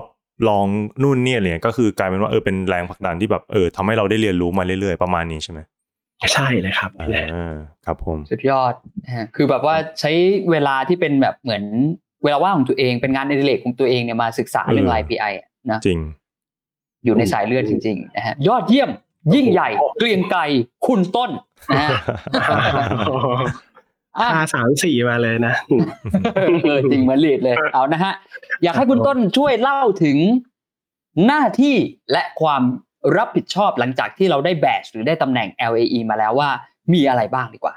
ลองนู่นเนี่ยอะไรเลยก็คือกลายเป็นว่าเออเป็นแรงผลักดันที่แบบเออทำให้เราได้เรียนรู้มาเรื่อยๆประมาณนี้ใช่ไหมใช่เลยครับอ่าครับผมสุดยอดนะฮะคือแบบว่าใช้เวลาที่เป็นแบบเหมือนเวลาว่างของตัวเองเป็นงานในดิเลกของตัวเองเนี่ยมาศึกษาเรื่องอืมไลน์ API อะนะจริง อยู่ในสายเลือดจริงๆนะฮะยอดเยี่ยม ยิ่งใหญ่ เกรียงไกรคุณต้นนะฮะอะค่าสามสี่มาเลยนะเออจริงเหมือนลีดเลย เอานะฮะ อยากให้คุณต้นช่วยเล่าถึงหน้าที่และความรับผิดชอบหลังจากที่เราได้แบชหรือได้ตำแหน่ง LAE มาแล้วว่ามีอะไรบ้างดีกว่า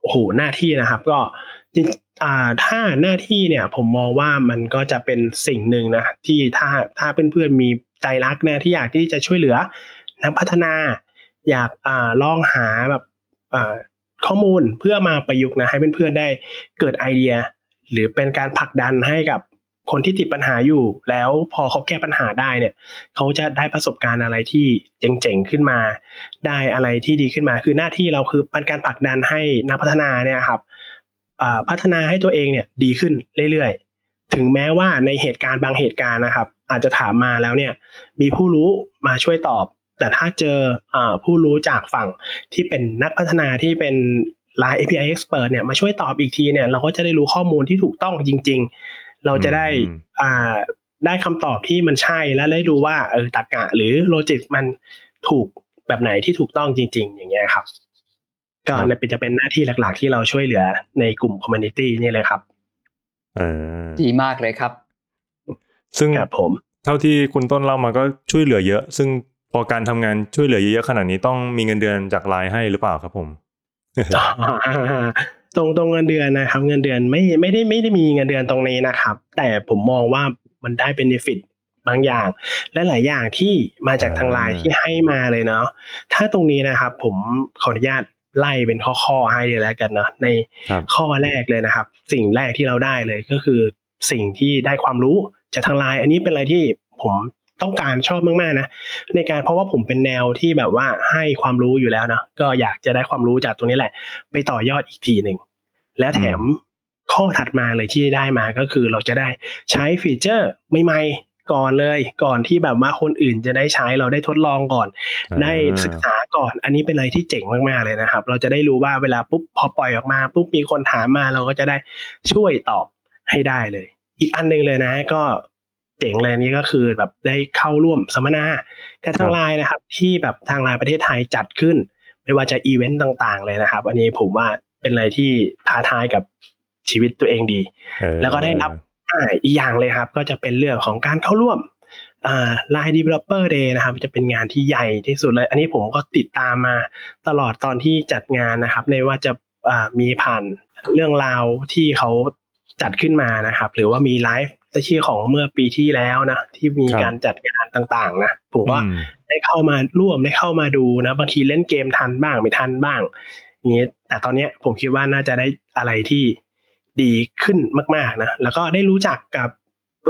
โอ้โห หน้าที่นะครับ ก็จริงอ่าถ้าหน้าที่เนี่ย ผมมองว่ามันก็จะเป็นสิ่งหนึ่งนะ ที่ถ้าถ้าเพื่อนๆมีใจรักนะที่อยากที่จะช่วยเหลือ นักพัฒนา อยากอ่าลองหาแบบข้อมูลเพื่อมาประยุกต์นะให้เพื่อนๆได้เกิดไอเดีย หรือเป็นการผลักดันให้กับคนที่ติดปัญหาอยู่ แล้วพอเขาแก้ปัญหาได้เนี่ย เขาจะได้ประสบการณ์อะไรที่เจ๋งๆขึ้นมา ได้อะไรที่ดีขึ้นมา คือหน้าที่เราคือเป็นการผลักดันให้นักพัฒนาเนี่ยครับพัฒนาให้ตัวเองเนี่ยดีขึ้นเรื่อยๆ ถึงแม้ว่าในเหตุการณ์บางเหตุการณ์นะครับ อาจจะถามมาแล้วเนี่ย มีผู้รู้มาช่วยตอบ แต่ถ้าเจออาผู้รู้จากฝั่งที่เป็นนักพัฒนาที่เป็น Line API Expert เนี่ยมาช่วยตอบอีกทีเนี่ยเราก็จะได้รู้ข้อมูลที่ถูกต้องจริง ๆ เราจะได้อืมอ่าได้คำตอบที่มันใช่และได้รู้ว่าเออตรรกะหรือ logic มันถูกแบบไหนที่ถูกต้องจริง ๆ อย่างเงี้ยครับ ก็ครับเนี่ยเป็นจะเป็นหน้าที่หลัก ๆ ที่เราช่วยเหลือในกลุ่ม community นี่เลยครับเออดีมากเลยครับ ซึ่งครับผม เท่าที่คุณต้นเล่ามาก็ช่วยเหลือเยอะ ซึ่ง พอการทำงานช่วยเหลือเยอะๆขนาดนี้ต้องมีเงินเดือนจากไลน์ให้หรือเปล่าครับผมตรงตรงเงินเดือนนะครับ เงินเดือนไม่ไม่ได้ไม่ได้มีเงินเดือนตรงนี้นะครับ แต่ผมมองว่ามันได้เป็นฟิตบางอย่าง และหลายอย่างที่มาจากทางไลน์ที่ให้มาเลยเนาะถ้าตรงนี้นะครับ ผมขออนุญาตไล่เป็นข้อๆให้เลยแล้วกันเนาะในครับข้อแรกเลยนะครับ สิ่งแรกที่เราได้เลยก็คือสิ่งที่ได้ความรู้จากทางไลน์อันนี้เป็นอะไรที่ผม ต้องการชอบมากๆนะในการเพราะว่าผมเป็นแนวที่แบบว่าให้ความรู้อยู่แล้วนะก็อยากจะได้ความรู้จากตรงนี้แหละ ไปต่อยอดอีกทีหนึ่งและแถมข้อถัดมาเลยที่ได้มาก็คือเราจะได้ใช้ฟีเจอร์ใหม่ๆก่อนเลย ก่อนที่แบบว่าคนอื่นจะได้ใช้เราได้ทดลองก่อนอ่าได้ศึกษาก่อน อันนี้เป็นอะไรที่เจ๋งมากๆเลยนะครับ เราจะได้รู้ว่าเวลาปุ๊บพอปล่อยออกมาปุ๊บมีคนถามมาเราก็จะได้ช่วยตอบให้ได้เลย อีกอันหนึ่งเลยนะ ก็เจ๋งเลยนี่ก็คือแบบได้เข้าร่วมสัมมนากับทางไลน์นะครับ ที่แบบทางไลน์ประเทศไทยจัดขึ้น ไม่ว่าจะอีเวนต์ต่างๆ เลยนะครับ อันนี้ผมว่าเป็นอะไรที่ท้าทายกับชีวิตตัวเองดีเออแล้วก็ได้รับอ่าอีกอย่างเลยครับ ก็จะเป็นเรื่องของการเข้าร่วมอ่า Line Developer Day นะครับ จะเป็นงานที่ใหญ่ที่สุดเลย อันนี้ผมก็ติดตามมาตลอดตอนที่จัดงานนะครับในว่าจะอ่ามีผ่านเรื่องราวที่เขาจัดขึ้นมานะครับ หรือว่ามีไลฟ์ ที่ของเมื่อปีที่แล้วนะ ที่มีครับการจัดงานต่างๆ นะผมว่าอืมได้เข้ามาร่วมได้เข้ามาดูนะบางทีเล่นเกมทันบ้างไม่ทันบ้างอย่างนี้แต่ตอนเนี้ยผมคิดว่าน่าจะได้อะไรที่ดีขึ้นมากๆนะแล้วก็ได้รู้จักกับ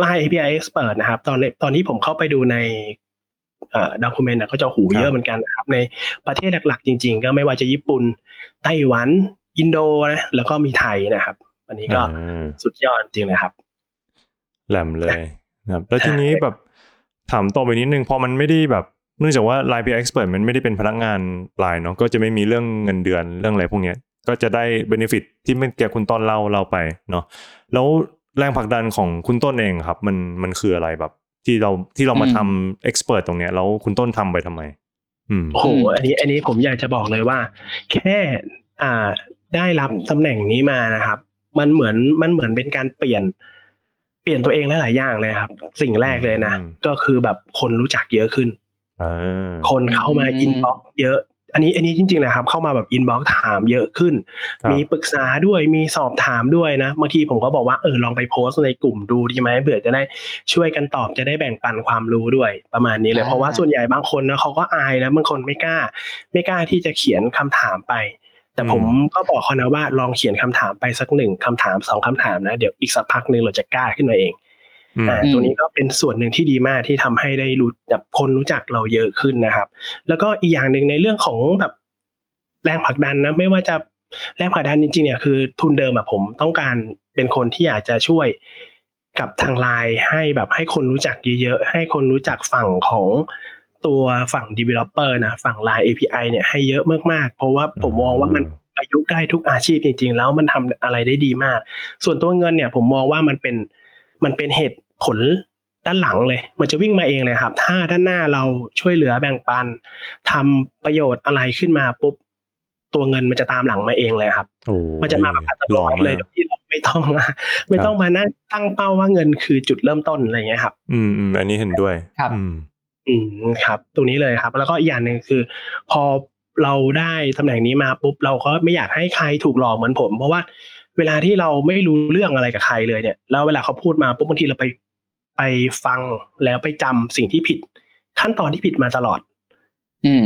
Line API Expert นะครับ ตอนแรกตอนที่ผมเข้าไปดูในเอ่อด็อกิเมนต์ก็จะหูครับเยอะเหมือนกันนะครับ ในประเทศหลักๆ จริง ๆ ก็ไม่ว่าจะญี่ปุ่น ไต้หวัน อินโดนะแล้วก็มีไทยนะครับ อันนี้ก็อ่าสุดยอดจริงเลยครับ แหลมเลยนะครับแล้วทีนี้แบบถามต่อไปนิดนึงพอมันไม่ได้แบบเนื่องจากว่า Line PR Expert มันไม่ได้เป็นพนักงานไลน์เนาะก็จะไม่มีเรื่องเงินเดือนเรื่องอะไรพวกเนี้ยก็จะได้ benefit ที่เมื่อกี้คุณต้นเล่าเราไปเนาะแล้วแรงผลักดันของคุณต้นเองครับ มันมันคืออะไรแบบ ที่เราที่เรามาอืมทำ expert ตรงเนี้ยแล้วคุณต้นทำไปทำไมอืมโอ้โหอืมอันนี้อันนี้ผมอยากจะบอกเลยว่า แค่อ่าได้รับตำแหน่งนี้มานะครับ มันเหมือนมันเหมือนเป็นการเปลี่ยน เปลี่ยนตัวเองหลายๆอย่างเลยครับ สิ่งแรกเลยนะอืมก็คือแบบคนรู้จักเยอะขึ้นอ่าคนเข้ามาอืม inbox เยอะ อันนี้อันนี้จริงๆนะครับ เข้ามาแบบ inbox ถามเยอะขึ้นครับมีปรึกษาด้วยมีสอบถามด้วยนะบางทีผมก็บอกว่าเออลองไปโพสต์ในกลุ่มดูดีไหมเผื่อจะได้ช่วยกันตอบจะได้แบ่งปันความรู้ด้วยประมาณนี้เลยอ่าเพราะว่าส่วนใหญ่บางคนนะเขาก็อายนะบางคนไม่กล้า ไม่กล้าที่จะเขียนคำถามไป แต่ผมก็บอกเขานะว่าลองเขียนคำถามไปสักหนึ่งคำถามสองคำถามนะเดี๋ยวอีกสักพักหนึ่งเราจะกล้าขึ้นมาเองอืมอ่าตัวนี้ก็เป็นส่วนหนึ่งที่ดีมากที่ทำให้ได้รู้แบบคนรู้จักเราเยอะขึ้นนะครับ แล้วก็อีกอย่างหนึ่งในเรื่องของแบบแรงผลักดันนะไม่ว่าจะแรงผลักดันจริงๆเนี่ยคือทุนเดิมอะผมต้องการเป็นคนที่อยากจะช่วยกับทางไลน์ให้แบบให้คนรู้จักเยอะๆให้คนรู้จักฝั่งของ ตัวฝั่ง developer นะฝั่ง Line API เนี่ยให้เยอะมากๆ เพราะว่าผมมองว่ามันประยุกต์ได้ทุกอาชีพจริงๆ แล้วมันทำอะไรได้ดีมาก ส่วนตัวเงินเนี่ยผมมองว่ามันเป็นมันเป็นเหตุผลด้านหลังเลย มันจะวิ่งมาเองเลยครับ ถ้าด้านหน้าเราช่วยเหลือแบ่งปันทำประโยชน์อะไรขึ้นมาปุ๊บตัวเงินมันจะตามหลังมาเองเลยครับโอ้มันจะมาแบบอัตหโนล่อมัติเลยมากโดยที่เราไม่ต้องมาไม่ต้องมานั่งตั้งเป้าว่าเงินคือจุดเริ่มต้นอะไรอย่างเงี้ยครับอืมอืมอันนี้เห็นด้วยครับ อืมอืมครับ ตรงนี้เลยครับ แล้วก็อีกอย่างหนึ่งคือ พอเราได้ตำแหน่งนี้มาปุ๊บเราก็ไม่อยากให้ใครถูกหลอกเหมือนผม เพราะว่าเวลาที่เราไม่รู้เรื่องอะไรกับใครเลยเนี่ยแล้วเวลาเขาพูดมาปุ๊บบางทีเราไปไปฟังแล้วไปจำสิ่งที่ผิด ขั้นตอนที่ผิดมาตลอด อืม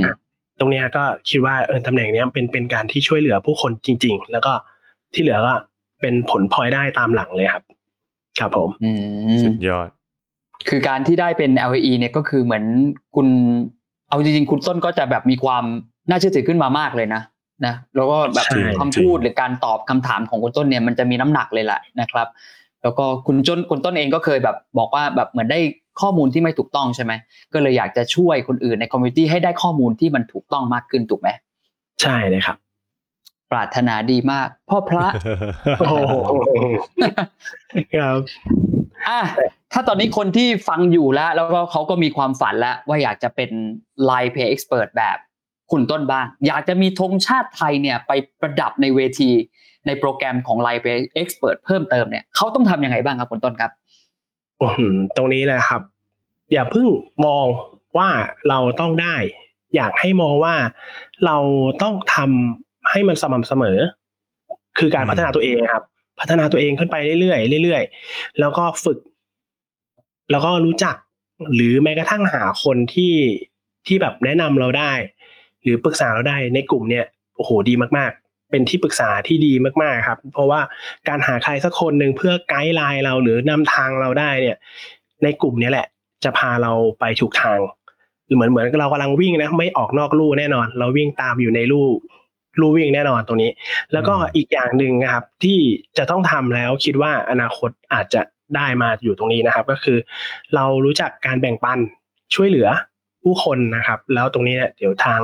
ตรงเนี้ยก็คิดว่าเออตำแหน่งเนี้ยเป็นเป็นการที่ช่วยเหลือผู้คนจริง ๆ แล้วก็ที่เหลือก็เป็นผลพลอยได้ตามหลังเลยครับ ครับผมอืมสุดยอด คือการที่ได้เป็น LAE เนี่ยก็คือเหมือนคุณเอาจริงๆ คุณต้นก็จะแบบมีความน่าเชื่อถือขึ้นมามากเลยนะนะแล้วก็แบบใช่คำพูดหรือการตอบคำถามของคุณต้นเนี่ยมันจะมีน้ำหนักเลยแหละนะครับ แล้วก็คุณจนคุณต้นเองก็เคยแบบบอกว่าแบบเหมือนได้ข้อมูลที่ไม่ถูกต้องใช่ไหมก็เลยอยากจะช่วยคนอื่นในคอมมูนิตี้ให้ได้ข้อมูลที่มันถูกต้องมากขึ้นถูกไหมใช่เลยครับ ปรารถนาดีมาก พ่อพระโอ้โหครับ อะถ้าตอนนี้คนที่ฟังอยู่แล้ว แล้วก็เขาก็มีความฝันแล้ว ว่าอยากจะเป็น Line Pay Expert แบบคุณต้นบ้าง อยากจะมีธงชาติไทยเนี่ยไปประดับในเวทีในโปรแกรมของ Line Pay Expert เพิ่มเติมเนี่ยเขาต้องทำยังไงบ้างครับคุณต้นครับอื้อหือตรงนี้แหละครับ อย่าเพิ่งมองว่าเราต้องได้ อยากให้มองว่าเราต้องทำให้มันสม่ำเสมอ คือการอืมพัฒนาตัวเองครับ พัฒนาตัวเองขึ้นไปเรื่อยๆเรื่อยๆ แล้วก็ฝึก แล้วก็รู้จัก หรือแม้กระทั่งหาคนที่ที่แบบแนะนำเราได้ หรือปรึกษาเราได้ในกลุ่มเนี่ยโอ้โหดีมากๆ เป็นที่ปรึกษาที่ดีมากๆครับ เพราะว่าการหาใครสักคนหนึ่งเพื่อไกด์ไลน์เราหรือนำทางเราได้เนี่ย ในกลุ่มนี้แหละ จะพาเราไปถูกทางเหมือนเหมือนเรากำลังวิ่งนะไม่ออกนอกลู่แน่นอน เราวิ่งตามอยู่ในลู่ ลู่วิ่งแน่นอนตรงนี้ แล้วก็อืมอีกอย่างหนึ่งนะครับที่จะต้องทำแล้วคิดว่าอนาคตอาจจะได้มาอยู่ตรงนี้นะครับ ก็คือ เรารู้จักการแบ่งปันช่วยเหลือผู้คนนะครับ แล้วตรงนี้เนี่ยเดี๋ยวทาง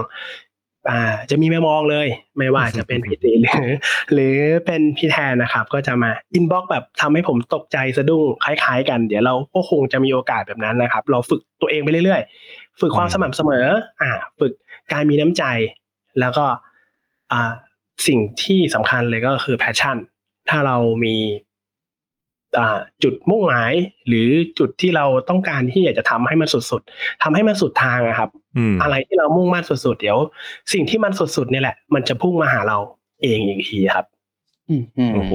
อ่าจะมีแม่มองเลย ไม่ว่าจะเป็นพี่ตีหรือ หรือเป็นพี่แทนนะครับ ก็จะมาอินบ็อกแบบทำให้ผมตกใจสะดุ้งคล้าย ๆ กัน เดี๋ยวเราก็คงจะมีโอกาสแบบนั้นนะครับ เราฝึกตัวเองไปเรื่อยๆ ฝึกความสม่ำเสมอ อ่า ฝึกการมีน้ำใจ แล้วก็อ่า สิ่งที่สำคัญเลยก็คือแพชชั่น ถ้าเรามีอ่าจุดมุ่งหมาย หรือจุดที่เราต้องการที่อยากจะทำให้มันสุดๆทำให้มันสุดทางอะครับอืมอะไรที่เรามุ่งมั่นสุดๆเดี๋ยว สิ่งที่มันสุดๆเนี่ยแหละ มันจะพุ่งมาหาเราเองอีกทีครับอืมโอ้โห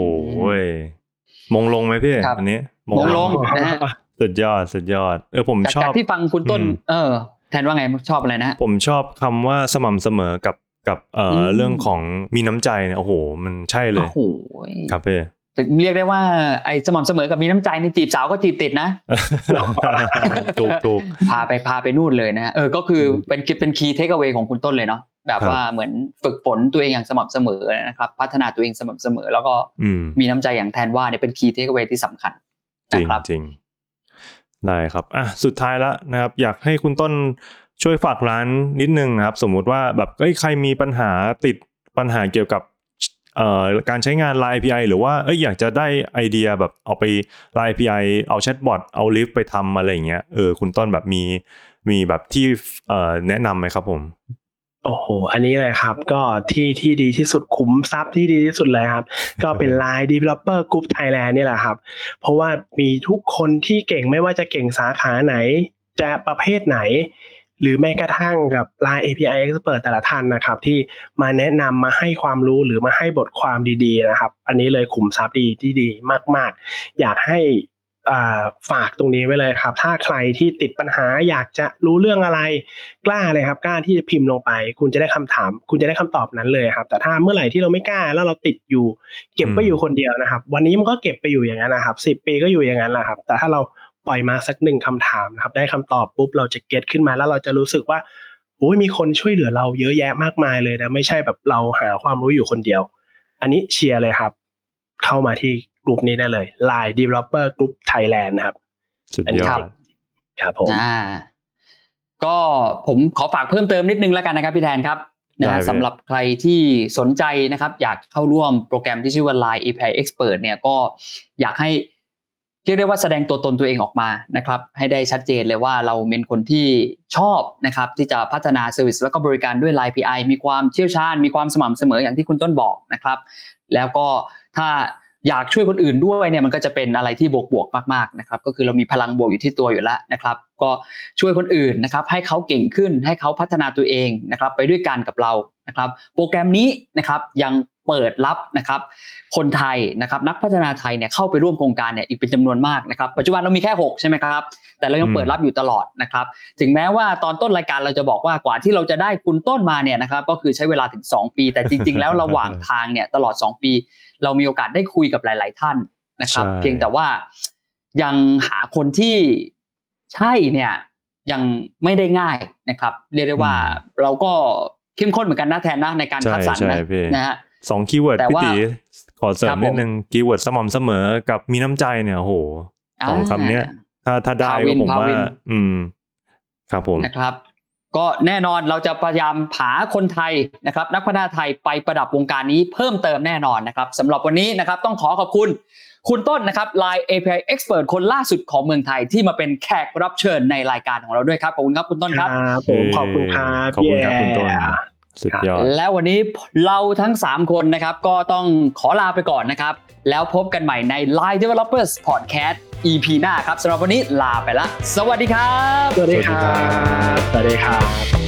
มงลงไหมพี่ครับอันนี้มงลงนะฮะสุดยอดสุดยอด เออผมจากชอจากบที่ฟังคุณต้นอืมเออ แทนว่าไงชอบอะไรนะฮะผมชอบคำว่าสม่ำเสมอกับ กับเอ่ออมเรื่องของมีน้ำใจเนี่ยโอ้โห มันใช่เลยโอ้โหครับพี่เรียกได้ว่าไอ้สม่ำเสมอกับมีน้ำใจในจีบสาวก็จีบติดนะถูกถูกพาไปพาไปนู่นเลยนะฮะเออก็คือเป็นเป็นคีย์เทคเอา a y ของคุณต้นเลยเนาะแบบครับว่าเหมือนฝึกฝนตัวเองอย่างสม่ำเสมอนะครับพัฒนาตัวเองสม่ำเสมอ แล้วก็อืมมีน้ำใจอย่างแทนว่าเนี่ยเป็นคีย์เทคเอา a y ที่สำคัญจริงนะครับจริงได้ครับอะสุดท้ายแล้วนะครับ อยากให้คุณต้น ช่วยฝากร้านนิดนึงครับ สมมุติว่าแบบเอ้ยใครมีปัญหาติดปัญหาเกี่ยวกับเอ่อการใช้งาน Line API หรือว่าเอ้ยอยากจะได้ไอเดียแบบเอาไป Line API เอาแชทบอทเอาลิฟต์ไปทำอะไรอย่างเงี้ยเออคุณต้นแบบมีมีแบบที่เอ่อแนะนำไหมครับผมโอ้โห อันนี้เลยครับ ก็ที่ที่ดีที่สุดคุ้มทรัพย์ที่ดีที่สุดเลยครับ ก็เป็น Line Developer Group Thailand นี่แหละครับ เพราะว่ามีทุกคนที่เก่งไม่ว่าจะเก่งสาขาไหน จะประเภทไหน หรือแม้กระทั่งกับ Line API Expert แต่ละท่านนะครับ ที่มาแนะนำมาให้ความรู้หรือมาให้บทความดีๆนะครับ อันนี้เลยขุมทรัพย์ดีที่ดีมาก ๆ อยากให้อ่าฝากตรงนี้ไว้เลยครับ ถ้าใครที่ติดปัญหาอยากจะรู้เรื่องอะไร กล้าเลยครับกล้าที่จะพิมพ์ลงไป คุณจะได้คำถาม คุณจะได้คำตอบนั้นเลยครับ แต่ถ้าเมื่อไหร่ที่เราไม่กล้าแล้วเราติดอยู่ เก็บไปอยู่คนเดียวนะครับ วันนี้มันก็เก็บไปอยู่อย่างนั้นนะครับสิบปีก็อยู่อย่างนั้นแหละครับ แต่ถ้าเรา ปล่อยมาสักหนึ่งคำถามนะครับ ได้คำตอบปุ๊บเราจะเก็ตขึ้นมาแล้วเราจะรู้สึกว่าโอ้ยมีคนช่วยเหลือเราเยอะแยะมากมายเลยนะไม่ใช่แบบเราหาความรู้อยู่คนเดียว อันนี้เชียร์เลยครับ เข้ามาที่กลุ่มนี้ได้เลย Line Developer Group Thailand นะครับสุดอันยนี้อครัดบครับผมอ่าก็ผมขอฝากเพิ่มเติมนิดนึงแล้วกันนะครับพี่แทนครับได้นะเลยสำหรับใครที่สนใจนะครับ อยากเข้าร่วมโปรแกรมที่ชื่อว่า Line API Expert เนี่ยก็อยากให้ เรียกได้ว่าแสดงตัวตนตัวเองออกมานะครับให้ได้ชัดเจนเลยว่าเราเป็นคนที่ชอบนะครับที่จะพัฒนาเซอร์วิสแล้วก็บริการด้วย Line PI มีความเชี่ยวชาญ มีความสม่ำเสมออย่างที่คุณต้นบอกนะครับแล้วก็ถ้าอยากช่วยคนอื่นด้วยเนี่ยมันก็จะเป็นอะไรที่บวกบวกๆมากๆนะครับก็คือเรามีพลังบวกอยู่ที่ตัวอยู่แล้วนะครับ ก็ช่วยคนอื่นนะครับให้เขาเก่งขึ้นให้เขาพัฒนาตัวเองนะครับไปด้วยกันกับเรานะครับ โปรแกรมนี้นะครับยัง เปิดรับนะครับคนไทยนะครับนักพัฒนาไทยเนี่ยเข้าไปร่วมโครงการเนี่ยอีกเป็นจำนวนมากนะครับปัจจุบันเรามีแค่ 6 ใช่ไหมครับ แต่เรายังอืมเปิดรับอยู่ตลอดนะครับถึงแม้ว่าตอนต้นรายการเราจะบอกว่ากว่าที่เราจะได้คุณต้นมาเนี่ยนะครับก็คือใช้เวลาถึง 2 ปี แต่จริง ๆ แล้วระหว่างทางเนี่ยตลอด 2 ปี เรามีโอกาสได้คุยกับหลาย ๆ ท่านนะครับใช่เพียงแต่ว่ายังหาคนที่ใช่เนี่ยยังไม่ได้ง่ายนะครับ เรียกได้ว่าเราก็เข้มข้นเหมือนกันนะแทนนะในการใช่คัดสรรใช่นะพี่นะฮะ สอง keyword แต่พี่ว่าพี่ขอเสริมครับผมนิดนึง keyword สม่ำเสมอกับมีน้ำใจเนี่ยโอ้โหสองคำเนี้ย ถ้าถ้าได้มาก็ win ผมว่า win อืม ครับผมนะครับ ก็แน่นอนเราจะพยายามหาคนไทยนะครับ นักพัฒนาไทยไปประดับวงการนี้เพิ่มเติมแน่นอนนะครับสำหรับวันนี้นะครับ ต้องขอขอบคุณคุณต้นนะครับ Line API Expert คนล่าสุดของเมืองไทยที่มาเป็นแขกรับเชิญในรายการของเราด้วยครับขอบคุณครับคุณต้นคครัรับบผมขอบคุณครับขอบคุณครับคุณต้นเย้ สุดยอด แล้ววันนี้เราทั้ง 3 คนนะครับ ก็ต้องขอลาไปก่อนนะครับ แล้วพบกันใหม่ใน Line Developers Podcast EP หน้าครับสำหรับวันนี้ลาไปละ สวัสดีครับ สวัสดีครับ สวัสดีครับ